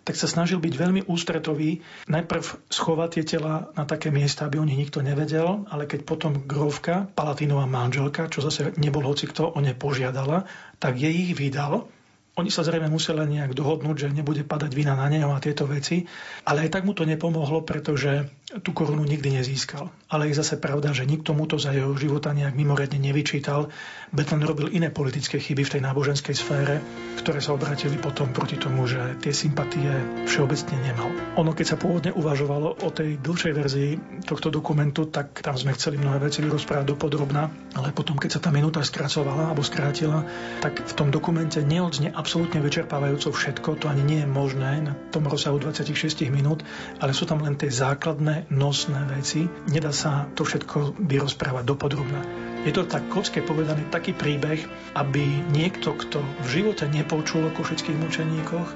Speaker 4: tak sa snažil byť veľmi ústretový. Najprv schovať tie tela na také miesta, aby o nich nikto nevedel, ale keď potom Grovka, Palatínová manželka, čo zase nebol hoci kto o ne požiadala, tak jej ich vydal oni sa zrejme museli nejak dohodnúť, že nebude padať vina na neho a tieto veci, ale aj tak mu to nepomohlo, pretože tú korunu nikdy nezískal. Ale je zase pravda, že nikto mu to za jeho života nejak mimoriadne nevyčítal. Beton robil iné politické chyby v tej náboženskej sfére, ktoré sa obratili potom proti tomu, že tie sympatie všeobecne nemal. Ono, keď sa pôvodne uvažovalo o tej dlhšej verzii tohto dokumentu, tak tam sme chceli mnohé veci rozprávať dopodrobná, ale potom, keď sa tá minúta skracovala alebo skrátila, tak v tom dokumente neodzne absolútne vyčerpávajúco všetko, to ani nie je možné na tom rozsahu 26 minút, ale sú tam len tie základné nosné veci. Nedá sa to všetko vyrozprávať dopodrobne. Je to tak kocké povedaný taký príbeh, aby niekto, kto v živote nepočul o košických mučeníkoch,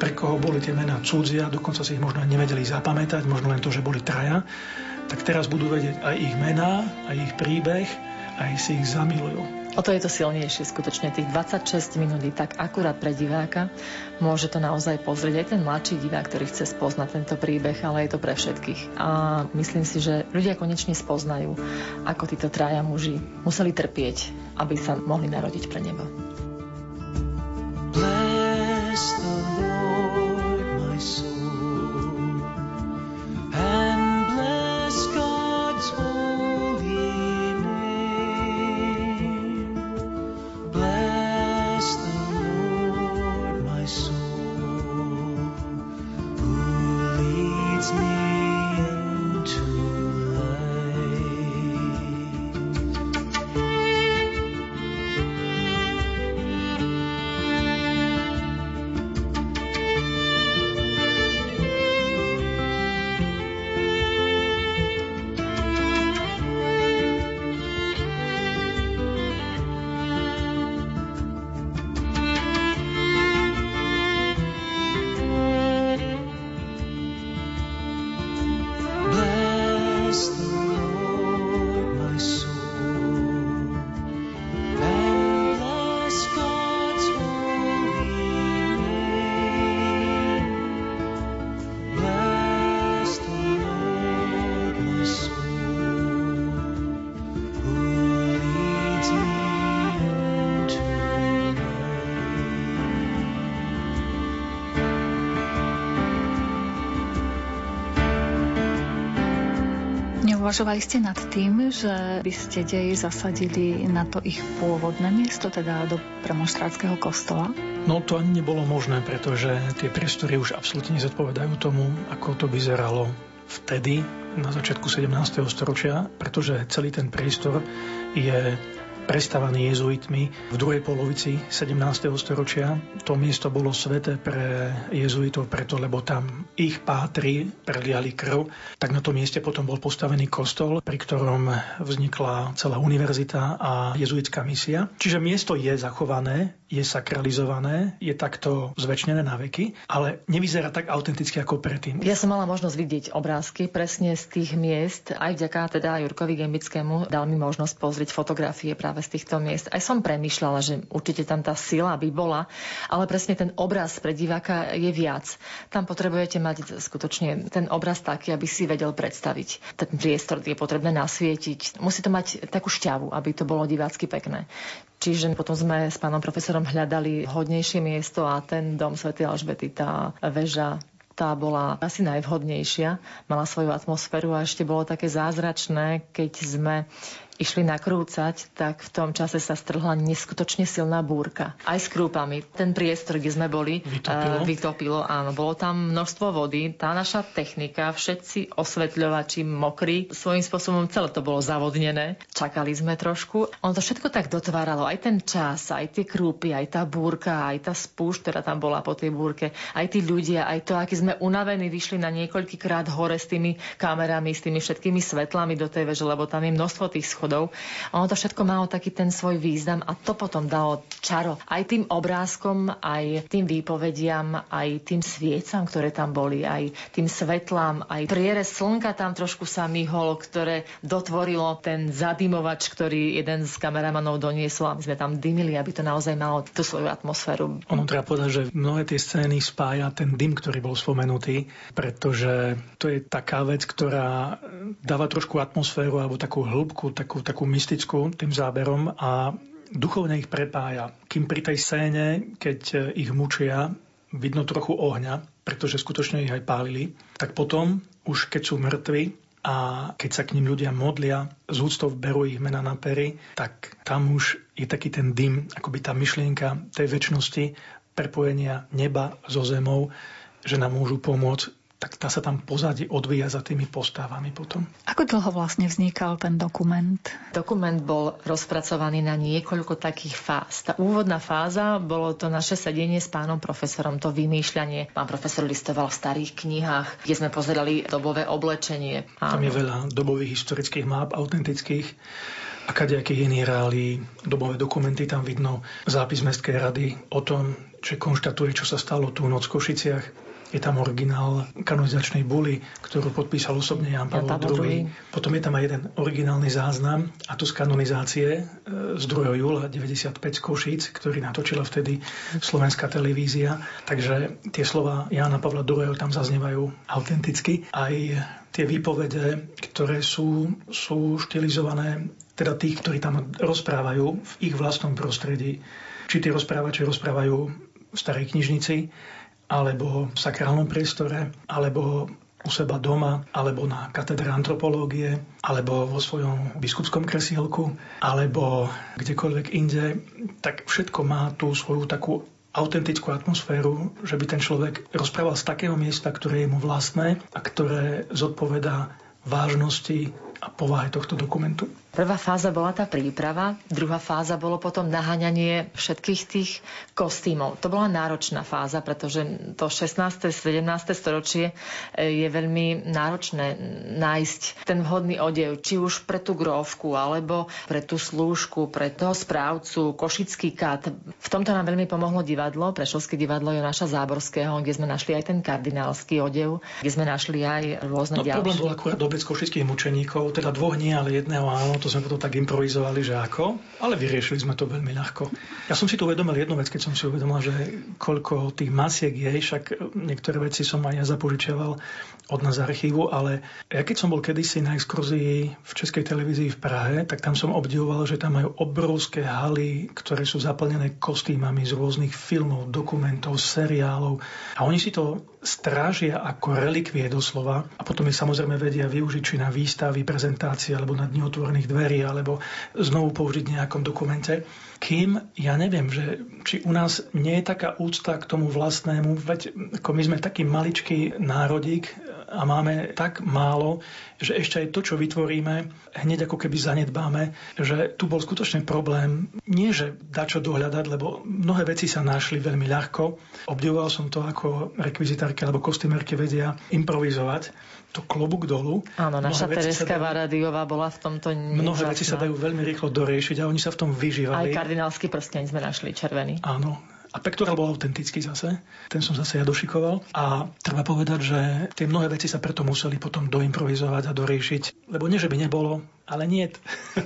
Speaker 4: pre koho boli tie mená cudzia, dokonca si ich možno nevedeli zapamätať, možno len to, že boli traja, tak teraz budú vedieť aj ich mená, aj ich príbeh, aj si ich zamilujú.
Speaker 3: O to je to silnejšie, skutočne tých 26 minút tak akurát pre diváka. Môže to naozaj pozrieť aj ten mladší divák, ktorý chce spoznať tento príbeh, ale je to pre všetkých. A myslím si, že ľudia konečne spoznajú, ako títo traja muži museli trpieť, aby sa mohli narodiť pre nebo. Bless
Speaker 1: Neuvažovali ste nad tým, že by ste dej zasadili na to ich pôvodné miesto, teda do premonštrátskeho kostola?
Speaker 4: No to ani nebolo možné, pretože tie priestory už absolútne nezodpovedajú tomu, ako to vyzeralo vtedy, na začiatku 17. storočia, pretože celý ten priestor je prestavaný jezuitmi v druhej polovici 17. storočia. To miesto bolo sveté pre jezuitov preto, lebo tam ich pátri preliali krv. Tak na tom mieste potom bol postavený kostol, pri ktorom vznikla celá univerzita a jezuitská misia. Čiže miesto je zachované, je sakralizované, je takto zväčšené na veky, ale nevyzerá tak autenticky ako predtým.
Speaker 3: Ja som mala možnosť vidieť obrázky presne z tých miest, aj vďaka teda Jurkovi Gembickému dal mi možnosť pozrieť fotografie práve z týchto miest. Aj som premyšľala, že určite tam tá sila by bola, ale presne ten obraz pre diváka je viac. Tam potrebujete mať skutočne ten obraz taký, aby si vedel predstaviť. Ten priestor je potrebné nasvietiť. Musí to mať takú šťavu, aby to bolo divácky pekné. Čiže potom sme s pánom profesorom hľadali hodnejšie miesto a ten dom Sv. Alžbety, tá väža, tá bola asi najvhodnejšia, mala svoju atmosféru a ešte bolo také zázračné, keď sme išli nakrúcať, tak v tom čase sa strhla neskutočne silná búrka. Aj s krúpami. Ten priestor, kde sme boli,
Speaker 4: vytopilo.
Speaker 3: Uh, vytopilo áno. Bolo tam množstvo vody. Tá naša technika, všetci osvetľovači mokrí, svojím spôsobom celé to bolo zavodnené. Čakali sme trošku. On to všetko tak dotváralo. Aj ten čas, aj tie krúpy, aj tá búrka, aj tá spúšť, ktorá tam bola po tej búrke, aj tí ľudia, aj to, aký sme unavení, vyšli na niekoľkýkrát hore s tými kamerami, s tými všetkými svetlami do tej veže, lebo tam je množstvo tých schodov náhodou. Ono to všetko malo taký ten svoj význam a to potom dalo čaro aj tým obrázkom, aj tým výpovediam, aj tým sviecam, ktoré tam boli, aj tým svetlám, aj prierez slnka tam trošku sa myhol, ktoré dotvorilo ten zadymovač, ktorý jeden z kameramanov doniesol a sme tam dymili, aby to naozaj malo tú svoju atmosféru.
Speaker 4: Ono treba povedať, že mnohé tie scény spája ten dym, ktorý bol spomenutý, pretože to je taká vec, ktorá dáva trošku atmosféru alebo takú hĺbku, takú takú mystickú tým záberom a duchovne ich prepája. Kým pri tej scéne, keď e, ich mučia, vidno trochu ohňa, pretože skutočne ich aj pálili, tak potom, už keď sú mŕtvi a keď sa k ním ľudia modlia, z úctov berú ich mena na pery, tak tam už je taký ten dym, akoby tá myšlienka tej väčšnosti, prepojenia neba so zemou, že nám môžu pomôcť tak tá sa tam pozadí odvíja za tými postávami potom.
Speaker 1: Ako dlho vlastne vznikal ten dokument?
Speaker 3: Dokument bol rozpracovaný na niekoľko takých fáz. Tá úvodná fáza bolo to naše sedenie s pánom profesorom, to vymýšľanie. Pán profesor listoval v starých knihách, kde sme pozerali dobové oblečenie.
Speaker 4: Tam je veľa dobových historických map, autentických a kadejakých iných reálí, dobové dokumenty, tam vidno zápis Mestskej rady o tom, čo konštatuje, čo sa stalo tú noc v Košiciach je tam originál kanonizačnej buly, ktorú podpísal osobne Jan Pavel II. Potom je tam aj jeden originálny záznam, a to z kanonizácie e, z 2. júla 95 z Košíc, ktorý natočila vtedy slovenská televízia. Takže tie slova Jana Pavla II. tam zaznievajú autenticky. Aj tie výpovede, ktoré sú, sú štilizované teda tých, ktorí tam rozprávajú v ich vlastnom prostredí. Či tí rozprávači rozprávajú v starej knižnici, alebo v sakrálnom priestore, alebo u seba doma, alebo na katedre antropológie, alebo vo svojom biskupskom kresielku, alebo kdekoľvek inde, tak všetko má tú svoju takú autentickú atmosféru, že by ten človek rozprával z takého miesta, ktoré je mu vlastné a ktoré zodpovedá vážnosti a povahe tohto dokumentu.
Speaker 3: Prvá fáza bola tá príprava, druhá fáza bolo potom naháňanie všetkých tých kostýmov. To bola náročná fáza, pretože to 16. 17. storočie e, je veľmi náročné nájsť ten vhodný odev, či už pre tú grófku, alebo pre tú slúžku, pre toho správcu, košický kat. V tomto nám veľmi pomohlo divadlo, Prešovské divadlo Jonáša Záborského, kde sme našli aj ten kardinálsky odev, kde sme našli aj rôzne
Speaker 4: no,
Speaker 3: ďalšie.
Speaker 4: Problém bol akurát dobec košických mučeníkov, teda dvoch nie, ale jedného áno, to sme potom tak improvizovali, že ako, ale vyriešili sme to veľmi ľahko. Ja som si tu uvedomil jednu vec, keď som si uvedomil, že koľko tých masiek je, však niektoré veci som aj ja zapožičiaval od nás archívu, ale ja keď som bol kedysi na exkurzii v Českej televízii v Prahe, tak tam som obdivoval, že tam majú obrovské haly, ktoré sú zaplnené kostýmami z rôznych filmov, dokumentov, seriálov a oni si to strážia ako relikvie doslova a potom je samozrejme vedia využiť či na výstavy, prezentácie alebo na dni otvorených dverí alebo znovu použiť v nejakom dokumente. Kým ja neviem, že či u nás nie je taká úcta k tomu vlastnému, veď ako my sme taký maličký národík a máme tak málo, že ešte aj to, čo vytvoríme, hneď ako keby zanedbáme, že tu bol skutočne problém, nie že dá čo dohľadať, lebo mnohé veci sa našli veľmi ľahko. Obdivoval som to, ako rekvizitárky alebo kostýmerky vedia improvizovať to klobúk dolu.
Speaker 3: Áno, naša Tereska dajú, Varadiová bola v tomto
Speaker 4: Mnohé veci sa dajú veľmi rýchlo doriešiť a oni sa v tom vyžívali.
Speaker 3: Aj kardinálsky prsteň sme našli červený.
Speaker 4: Áno, a pektorál bol autentický zase. Ten som zase ja došikoval. A treba povedať, že tie mnohé veci sa preto museli potom doimprovizovať a doriešiť. Lebo nie, že by nebolo, ale nie.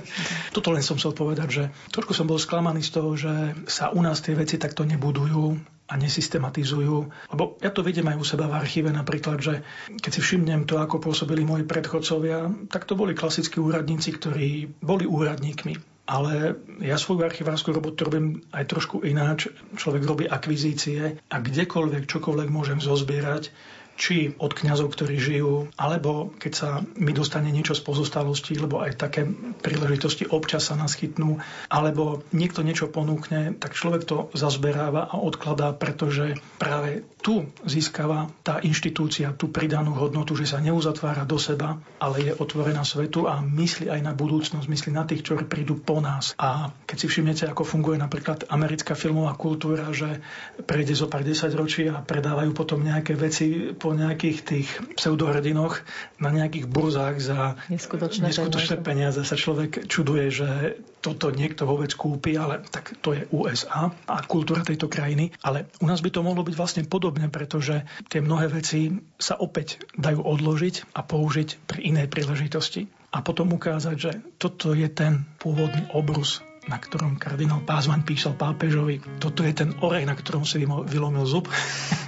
Speaker 4: [LAUGHS] Toto len som chcel povedať, že trošku som bol sklamaný z toho, že sa u nás tie veci takto nebudujú a nesystematizujú. Lebo ja to vidím aj u seba v archíve napríklad, že keď si všimnem to, ako pôsobili moji predchodcovia, tak to boli klasickí úradníci, ktorí boli úradníkmi ale ja svoju archivárskú robotu robím aj trošku ináč. Človek robí akvizície a kdekoľvek, čokoľvek môžem zozbierať, či od kňazov, ktorí žijú, alebo keď sa mi dostane niečo z pozostalostí, lebo aj také príležitosti občas sa naskytnú, alebo niekto niečo ponúkne, tak človek to zazberáva a odkladá, pretože práve tu získava tá inštitúcia tú pridanú hodnotu, že sa neuzatvára do seba, ale je otvorená svetu a myslí aj na budúcnosť, myslí na tých, ktorí prídu po nás. A keď si všimnete, ako funguje napríklad americká filmová kultúra, že prejde zo pár ročí a predávajú potom nejaké veci po nejakých tých pseudohrdinoch na nejakých burzách za
Speaker 3: neskutočné,
Speaker 4: neskutočné peniaze. peniaze sa človek čuduje, že toto niekto vôbec kúpi, ale tak to je USA a kultúra tejto krajiny. Ale u nás by to mohlo byť vlastne podobné pretože tie mnohé veci sa opäť dajú odložiť a použiť pri inej príležitosti. A potom ukázať, že toto je ten pôvodný obrus na ktorom kardinál Pázman písal pápežovi. Toto je ten orech, na ktorom si vylomil zub.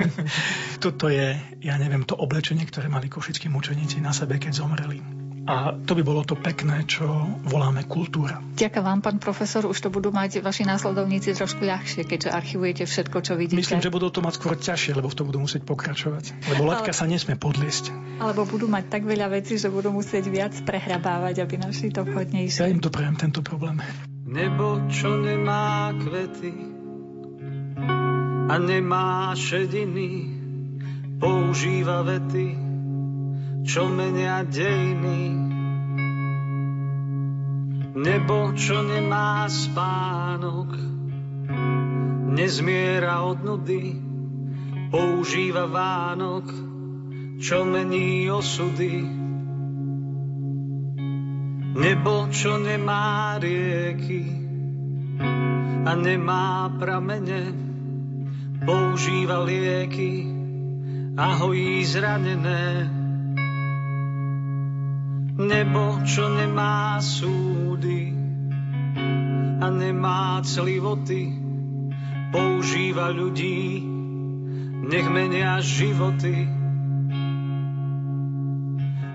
Speaker 4: [LAUGHS] Toto je, ja neviem, to oblečenie, ktoré mali košickí mučeníci na sebe, keď zomreli. A to by bolo to pekné, čo voláme kultúra.
Speaker 1: Ďakujem vám, pán profesor. Už to budú mať vaši následovníci trošku ľahšie, keďže archivujete všetko, čo vidíte.
Speaker 4: Myslím, že budú to mať skôr ťažšie, lebo v tom budú musieť pokračovať. Lebo laťka Ale... sa nesmie podliesť.
Speaker 1: Alebo budú mať tak veľa vecí, že budú musieť viac prehrabávať, aby našli to vhodnejšie.
Speaker 4: Ja im to prejem, tento problém.
Speaker 7: Nebo, čo nemá kvety a nemá šediny, používa vety, čo menia dejiny. Nebo, čo nemá spánok, nezmiera od nudy, používa Vánok, čo mení osudy. Nebo, čo nemá rieky a nemá pramene, používa lieky a hojí zranené nebo, čo nemá súdy a nemá clivoty, používa ľudí, nech menia životy.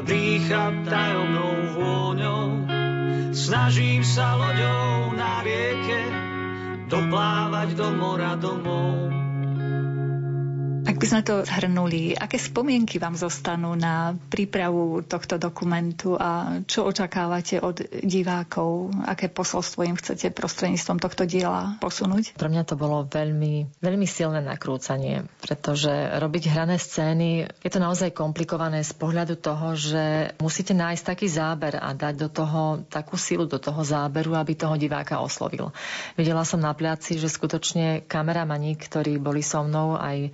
Speaker 7: A dýcha tajomnou vôňou. Snažím sa loďou na rieke doplávať do mora domov
Speaker 1: by sme to zhrnuli, aké spomienky vám zostanú na prípravu tohto dokumentu a čo očakávate od divákov, aké posolstvo im chcete prostredníctvom tohto diela posunúť?
Speaker 3: Pre mňa to bolo veľmi, veľmi silné nakrúcanie, pretože robiť hrané scény je to naozaj komplikované z pohľadu toho, že musíte nájsť taký záber a dať do toho takú silu do toho záberu, aby toho diváka oslovil. Videla som na pláci, že skutočne kameramani, ktorí boli so mnou, aj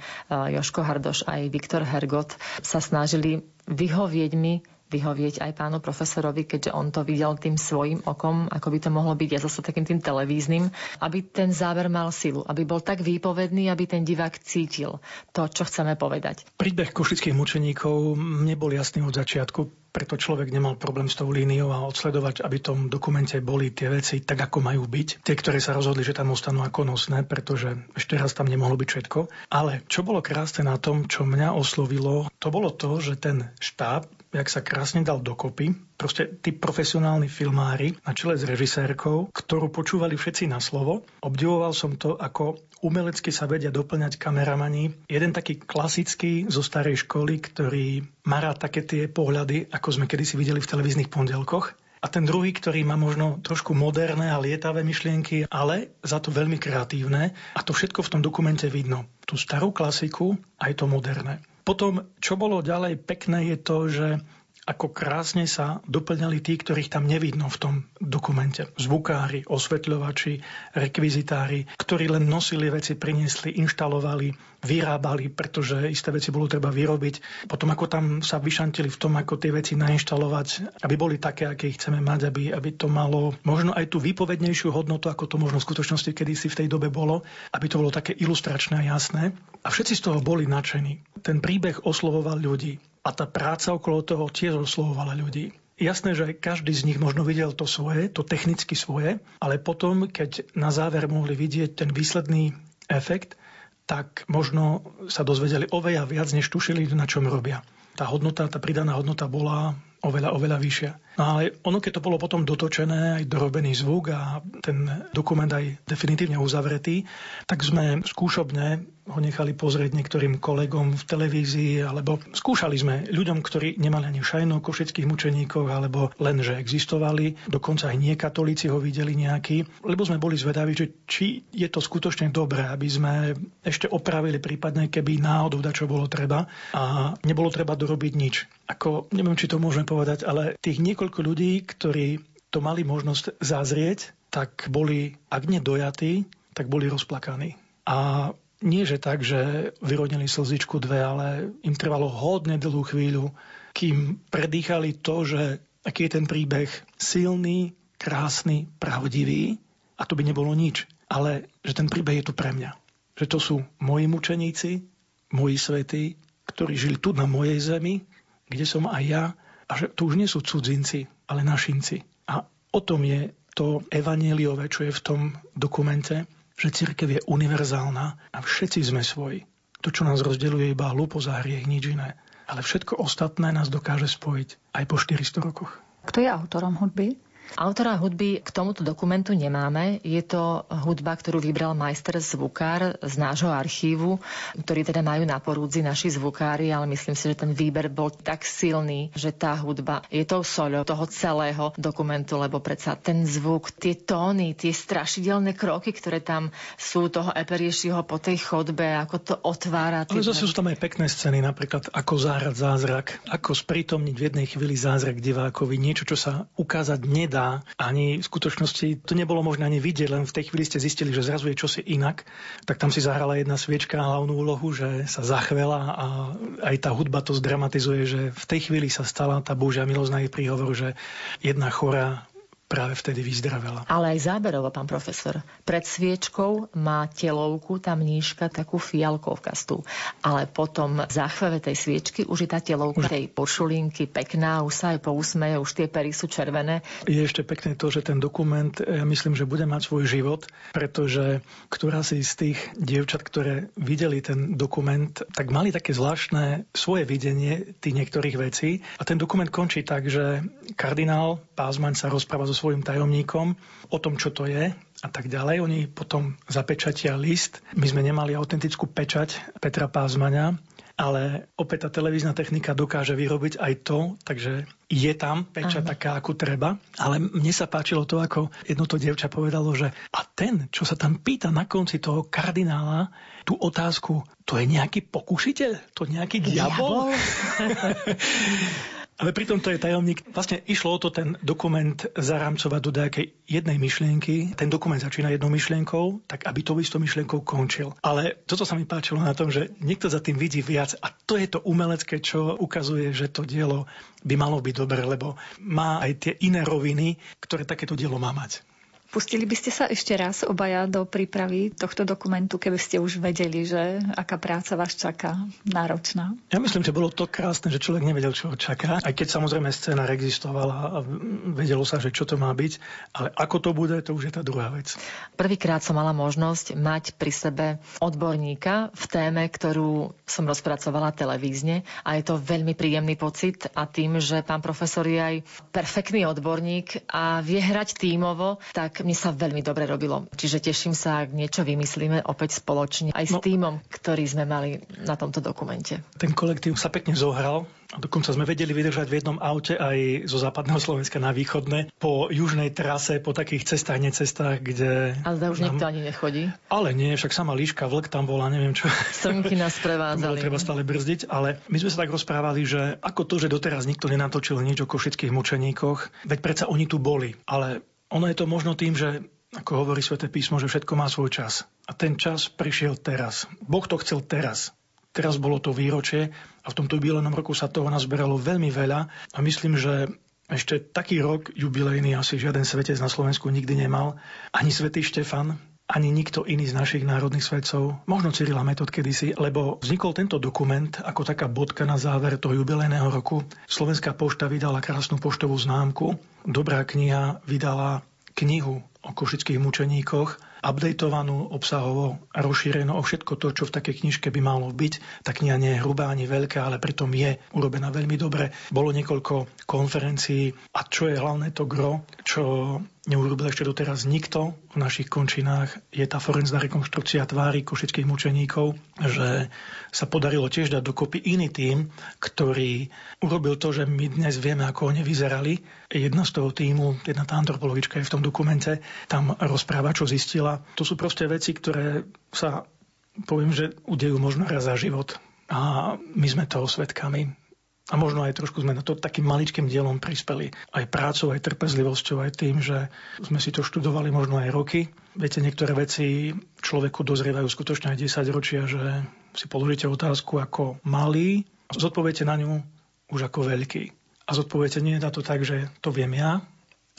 Speaker 3: Joško Hardoš, aj Viktor Hergot sa snažili vyhovieť mi vyhovieť aj pánu profesorovi, keďže on to videl tým svojim okom, ako by to mohlo byť, ja zase takým tým televíznym, aby ten záber mal silu, aby bol tak výpovedný, aby ten divák cítil to, čo chceme povedať.
Speaker 4: Príbeh košických mučeníkov nebol jasný od začiatku, preto človek nemal problém s tou líniou a odsledovať, aby tom dokumente boli tie veci tak, ako majú byť. Tie, ktoré sa rozhodli, že tam ostanú ako nosné, pretože ešte raz tam nemohlo byť všetko. Ale čo bolo krásne na tom, čo mňa oslovilo, to bolo to, že ten štáb jak sa krásne dal dokopy. Proste tí profesionálni filmári na čele s režisérkou, ktorú počúvali všetci na slovo. Obdivoval som to, ako umelecky sa vedia doplňať kameramani. Jeden taký klasický zo starej školy, ktorý má rád také tie pohľady, ako sme kedysi videli v televíznych pondelkoch. A ten druhý, ktorý má možno trošku moderné a lietavé myšlienky, ale za to veľmi kreatívne. A to všetko v tom dokumente vidno. Tú starú klasiku, aj to moderné. Potom, čo bolo ďalej pekné, je to, že ako krásne sa doplňali tí, ktorých tam nevidno v tom dokumente. Zvukári, osvetľovači, rekvizitári, ktorí len nosili veci, priniesli, inštalovali, vyrábali, pretože isté veci bolo treba vyrobiť. Potom ako tam sa vyšantili v tom, ako tie veci nainštalovať, aby boli také, aké ich chceme mať, aby, aby to malo možno aj tú výpovednejšiu hodnotu, ako to možno v skutočnosti kedysi v tej dobe bolo, aby to bolo také ilustračné a jasné. A všetci z toho boli nadšení. Ten príbeh oslovoval ľudí a tá práca okolo toho tiež oslovovala ľudí. Jasné, že každý z nich možno videl to svoje, to technicky svoje, ale potom, keď na záver mohli vidieť ten výsledný efekt, tak možno sa dozvedeli oveľa viac, než tušili, na čom robia. Tá hodnota, tá pridaná hodnota bola oveľa, oveľa vyššia. No ale ono, keď to bolo potom dotočené, aj dorobený zvuk a ten dokument aj definitívne uzavretý, tak sme skúšobne ho nechali pozrieť niektorým kolegom v televízii, alebo skúšali sme ľuďom, ktorí nemali ani šajno o košických mučeníkoch, alebo len, že existovali, dokonca aj nie katolíci ho videli nejaký, lebo sme boli zvedaví, že či je to skutočne dobré, aby sme ešte opravili prípadne, keby náhodou čo bolo treba a nebolo treba dorobiť nič. Ako, neviem, či to môžeme povedať, ale tých niekoľko ľudí, ktorí to mali možnosť zazrieť, tak boli, ak nedojatí, tak boli rozplakaní. A nie, že tak, že vyrodnili slzičku dve, ale im trvalo hodne dlhú chvíľu, kým predýchali to, že aký je ten príbeh silný, krásny, pravdivý a to by nebolo nič. Ale že ten príbeh je tu pre mňa. Že to sú moji mučeníci, moji svety, ktorí žili tu na mojej zemi, kde som aj ja a že to už nie sú cudzinci, ale našinci. A o tom je to evaníliové, čo je v tom dokumente, že církev je univerzálna a všetci sme svoji. To, čo nás rozdeľuje, iba hlúposť a hriech, nič iné. Ale všetko ostatné nás dokáže spojiť aj po 400 rokoch.
Speaker 1: Kto je autorom hudby?
Speaker 3: Autora hudby k tomuto dokumentu nemáme. Je to hudba, ktorú vybral majster zvukár z nášho archívu, ktorý teda majú na porúdzi naši zvukári, ale myslím si, že ten výber bol tak silný, že tá hudba je tou soľou toho celého dokumentu, lebo predsa ten zvuk, tie tóny, tie strašidelné kroky, ktoré tam sú toho Eperiešiho po tej chodbe, ako to otvára.
Speaker 4: Ale zase sú tam aj pekné scény, napríklad ako zárad zázrak, ako sprítomniť v jednej chvíli zázrak divákovi, niečo, čo sa ukázať nedá nedá. Ani v skutočnosti to nebolo možné ani vidieť, len v tej chvíli ste zistili, že zrazu je čosi inak. Tak tam si zahrala jedna sviečka hlavnú úlohu, že sa zachvela a aj tá hudba to zdramatizuje, že v tej chvíli sa stala tá Božia milosť na jej príhovor, že jedna chora práve vtedy vyzdravela.
Speaker 3: Ale aj záberovo, pán profesor. Pred sviečkou má telovku, tá mníška, takú fialkovkastú. Ale potom záchveve tej sviečky už je tá telovka už... tej pošulinky pekná, už sa aj pousmeje, už tie pery sú červené.
Speaker 4: Je ešte pekné to, že ten dokument, ja myslím, že bude mať svoj život, pretože ktorá si z tých dievčat, ktoré videli ten dokument, tak mali také zvláštne svoje videnie tých niektorých vecí. A ten dokument končí tak, že kardinál Pázmaň sa rozpráva so svojim tajomníkom o tom, čo to je a tak ďalej. Oni potom zapečatia list. My sme nemali autentickú pečať Petra Pázmania, ale opäť tá televízna technika dokáže vyrobiť aj to, takže je tam peča Aha. taká, ako treba. Ale mne sa páčilo to, ako jedno to dievča povedalo, že a ten, čo sa tam pýta na konci toho kardinála, tú otázku, to je nejaký pokušiteľ? To nejaký diabol? [LAUGHS] Ale pritom to je tajomník. Vlastne išlo o to ten dokument zarámcovať do nejakej jednej myšlienky. Ten dokument začína jednou myšlienkou, tak aby to istou myšlienkou končil. Ale toto sa mi páčilo na tom, že niekto za tým vidí viac a to je to umelecké, čo ukazuje, že to dielo by malo byť dobré, lebo má aj tie iné roviny, ktoré takéto dielo má mať.
Speaker 1: Pustili by ste sa ešte raz obaja do prípravy tohto dokumentu, keby ste už vedeli, že aká práca vás čaká náročná?
Speaker 4: Ja myslím, že bolo to krásne, že človek nevedel, čo ho čaká. Aj keď samozrejme scéna existovala a vedelo sa, že čo to má byť, ale ako to bude, to už je tá druhá vec.
Speaker 3: Prvýkrát som mala možnosť mať pri sebe odborníka v téme, ktorú som rozpracovala televízne a je to veľmi príjemný pocit a tým, že pán profesor je aj perfektný odborník a vie hrať tímovo, tak tak mne sa veľmi dobre robilo. Čiže teším sa, ak niečo vymyslíme opäť spoločne aj s no, týmom, ktorý sme mali na tomto dokumente.
Speaker 4: Ten kolektív sa pekne zohral. A dokonca sme vedeli vydržať v jednom aute aj zo západného Slovenska na východné, po južnej trase, po takých cestách, necestách, kde...
Speaker 3: Ale už nám... nikto ani nechodí.
Speaker 4: Ale nie, však sama líška, vlk tam bola, neviem čo.
Speaker 3: Srnky nás [LAUGHS] prevádzali.
Speaker 4: treba stále brzdiť, ale my sme sa tak rozprávali, že ako to, že doteraz nikto nenatočil nič o košických mučeníkoch, veď predsa oni tu boli, ale ono je to možno tým, že ako hovorí sväté písmo, že všetko má svoj čas. A ten čas prišiel teraz. Boh to chcel teraz. Teraz bolo to výročie a v tomto jubilejnom roku sa toho nazberalo veľmi veľa a myslím, že ešte taký rok jubilejný asi žiaden svetec na Slovensku nikdy nemal. Ani svätý Štefan, ani nikto iný z našich národných svetcov, možno Cyrila Metod kedysi, lebo vznikol tento dokument ako taká bodka na záver toho jubilejného roku. Slovenská pošta vydala krásnu poštovú známku. Dobrá kniha vydala knihu o košických mučeníkoch updateovanú, obsahovo rozšírenú o všetko to, čo v takej knižke by malo byť. Tá kniha nie je hrubá ani veľká, ale pritom je urobená veľmi dobre. Bolo niekoľko konferencií a čo je hlavné to gro, čo neurobil ešte doteraz nikto v našich končinách, je tá forenzná rekonštrukcia tvári košických mučeníkov, že sa podarilo tiež dať dokopy iný tým, ktorý urobil to, že my dnes vieme, ako oni vyzerali. Jedna z toho týmu, jedna tá antropologička je v tom dokumente, tam rozpráva, čo zistila to sú proste veci, ktoré sa, poviem, že udejú možno raz za život. A my sme toho svetkami. A možno aj trošku sme na to takým maličkým dielom prispeli. Aj prácou, aj trpezlivosťou, aj tým, že sme si to študovali možno aj roky. Viete, niektoré veci človeku dozrievajú skutočne aj 10 ročia, že si položíte otázku ako malý a zodpoviete na ňu už ako veľký. A zodpoviete nie na to tak, že to viem ja,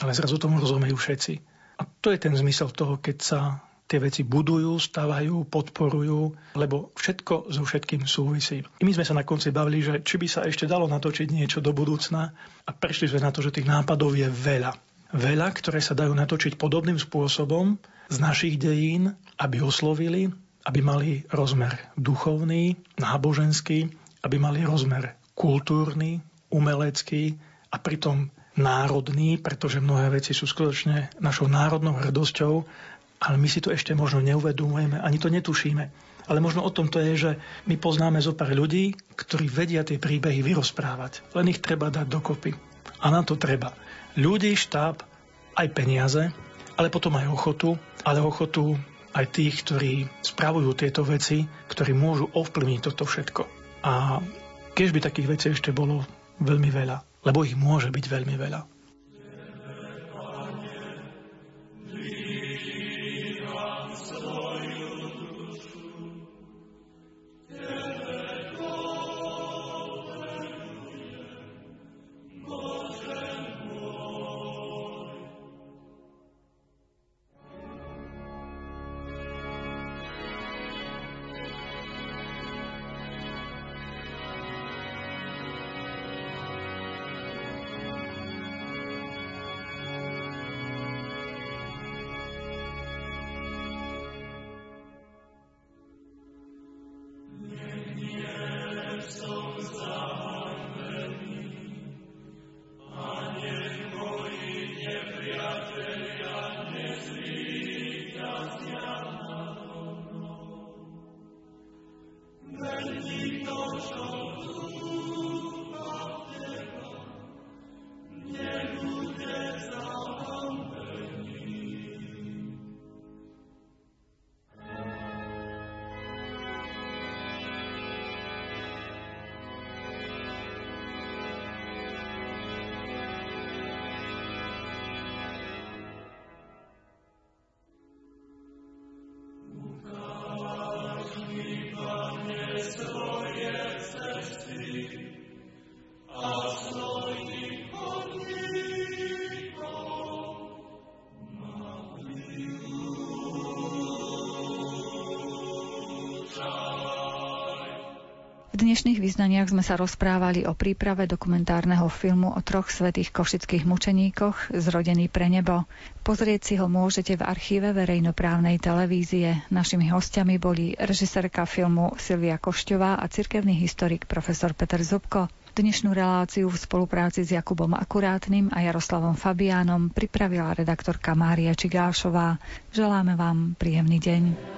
Speaker 4: ale zrazu tomu rozumejú všetci. A to je ten zmysel toho, keď sa tie veci budujú, stavajú, podporujú, lebo všetko so všetkým súvisí. I my sme sa na konci bavili, že či by sa ešte dalo natočiť niečo do budúcna a prešli sme na to, že tých nápadov je veľa. Veľa, ktoré sa dajú natočiť podobným spôsobom z našich dejín, aby oslovili, aby mali rozmer duchovný, náboženský, aby mali rozmer kultúrny, umelecký a pritom národný, pretože mnohé veci sú skutočne našou národnou hrdosťou, ale my si to ešte možno neuvedomujeme, ani to netušíme. Ale možno o tom to je, že my poznáme zo pár ľudí, ktorí vedia tie príbehy vyrozprávať. Len ich treba dať dokopy. A na to treba ľudí, štáb, aj peniaze, ale potom aj ochotu, ale ochotu aj tých, ktorí spravujú tieto veci, ktorí môžu ovplyvniť toto všetko. A keď by takých vecí ešte bolo veľmi veľa lebo ich môže byť veľmi veľa.
Speaker 8: Dnešných význaniach sme sa rozprávali o príprave dokumentárneho filmu o troch svetých košických mučeníkoch zrodený pre nebo. Pozrieť si ho môžete v archíve verejnoprávnej televízie. Našimi hostiami boli režisérka filmu Silvia Košťová a cirkevný historik profesor Peter Zubko. Dnešnú reláciu v spolupráci s Jakubom Akurátnym a Jaroslavom Fabiánom pripravila redaktorka Mária Čigášová. Želáme vám príjemný deň.